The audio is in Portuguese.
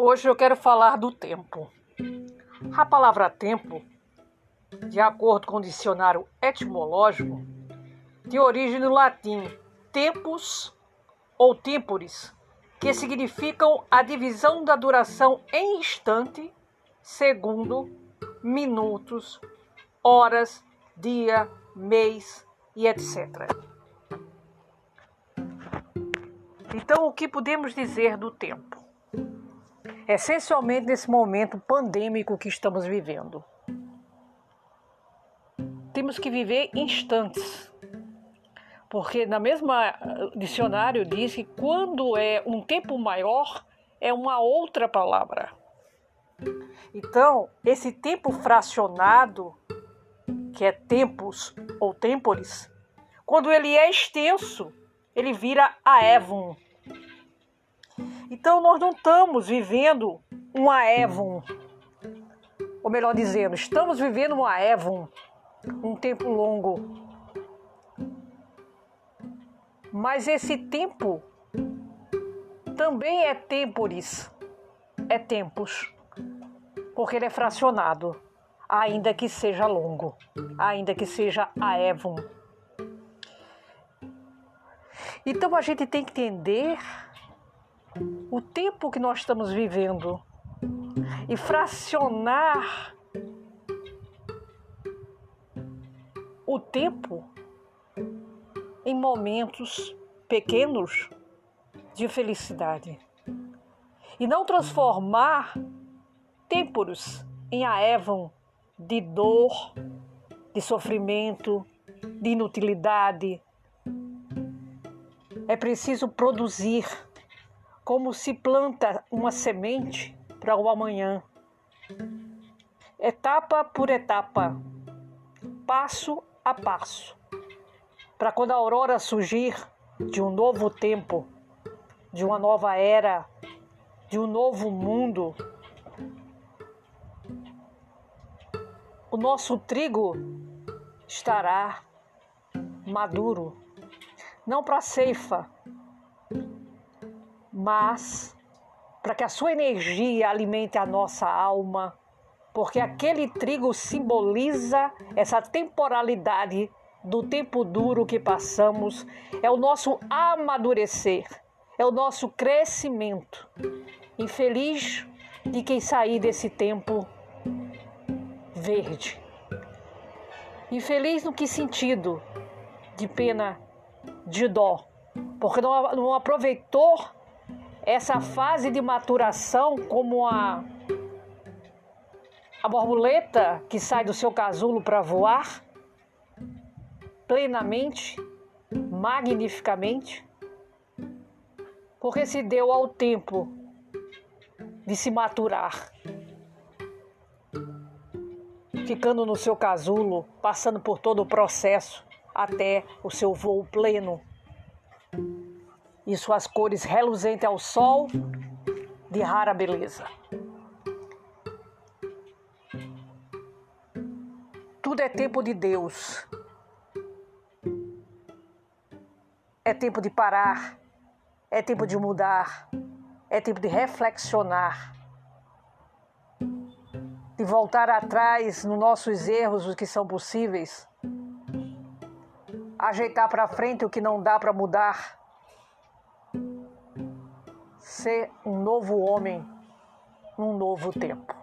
Hoje eu quero falar do tempo. A palavra tempo, de acordo com o dicionário etimológico, tem origem no latim tempus ou temporis, que significam a divisão da duração em instante, segundo, minutos, horas, dia, mês e etc. Então, o que podemos dizer do tempo? Essencialmente nesse momento pandêmico que estamos vivendo. Temos que viver instantes, porque na mesma eh, dicionário diz que quando é um tempo maior é uma outra palavra. Então, esse tempo fracionado, que é tempos ou tempores, quando ele é extenso, ele vira aevum, então nós não estamos vivendo um Aevon, ou melhor dizendo, estamos vivendo um Aevon, um tempo longo. Mas esse tempo também é temporis, é tempos, porque ele é fracionado, ainda que seja longo, ainda que seja Aevon. Então a gente tem que entender o tempo que nós estamos vivendo e fracionar o tempo em momentos pequenos de felicidade e não transformar tempos em aevam de dor, de sofrimento, de inutilidade. É preciso produzir como se planta uma semente para o amanhã. Etapa por etapa, passo a passo, para quando a aurora surgir de um novo tempo, de uma nova era, de um novo mundo, o nosso trigo estará maduro, não para ceifa, mas para que a sua energia alimente a nossa alma, porque aquele trigo simboliza essa temporalidade do tempo duro que passamos, é o nosso amadurecer, é o nosso crescimento. Infeliz de quem sair desse tempo verde. Infeliz no que sentido? De pena, de dó, porque não, não aproveitou essa fase de maturação, como a, a borboleta que sai do seu casulo para voar, plenamente, magnificamente, porque se deu ao tempo de se maturar, ficando no seu casulo, passando por todo o processo até o seu voo pleno e suas cores reluzentes ao sol, de rara beleza. Tudo é tempo de Deus. É tempo de parar, é tempo de mudar, é tempo de reflexionar, de voltar atrás nos nossos erros, os que são possíveis, ajeitar para frente o que não dá para mudar ser um novo homem num novo tempo.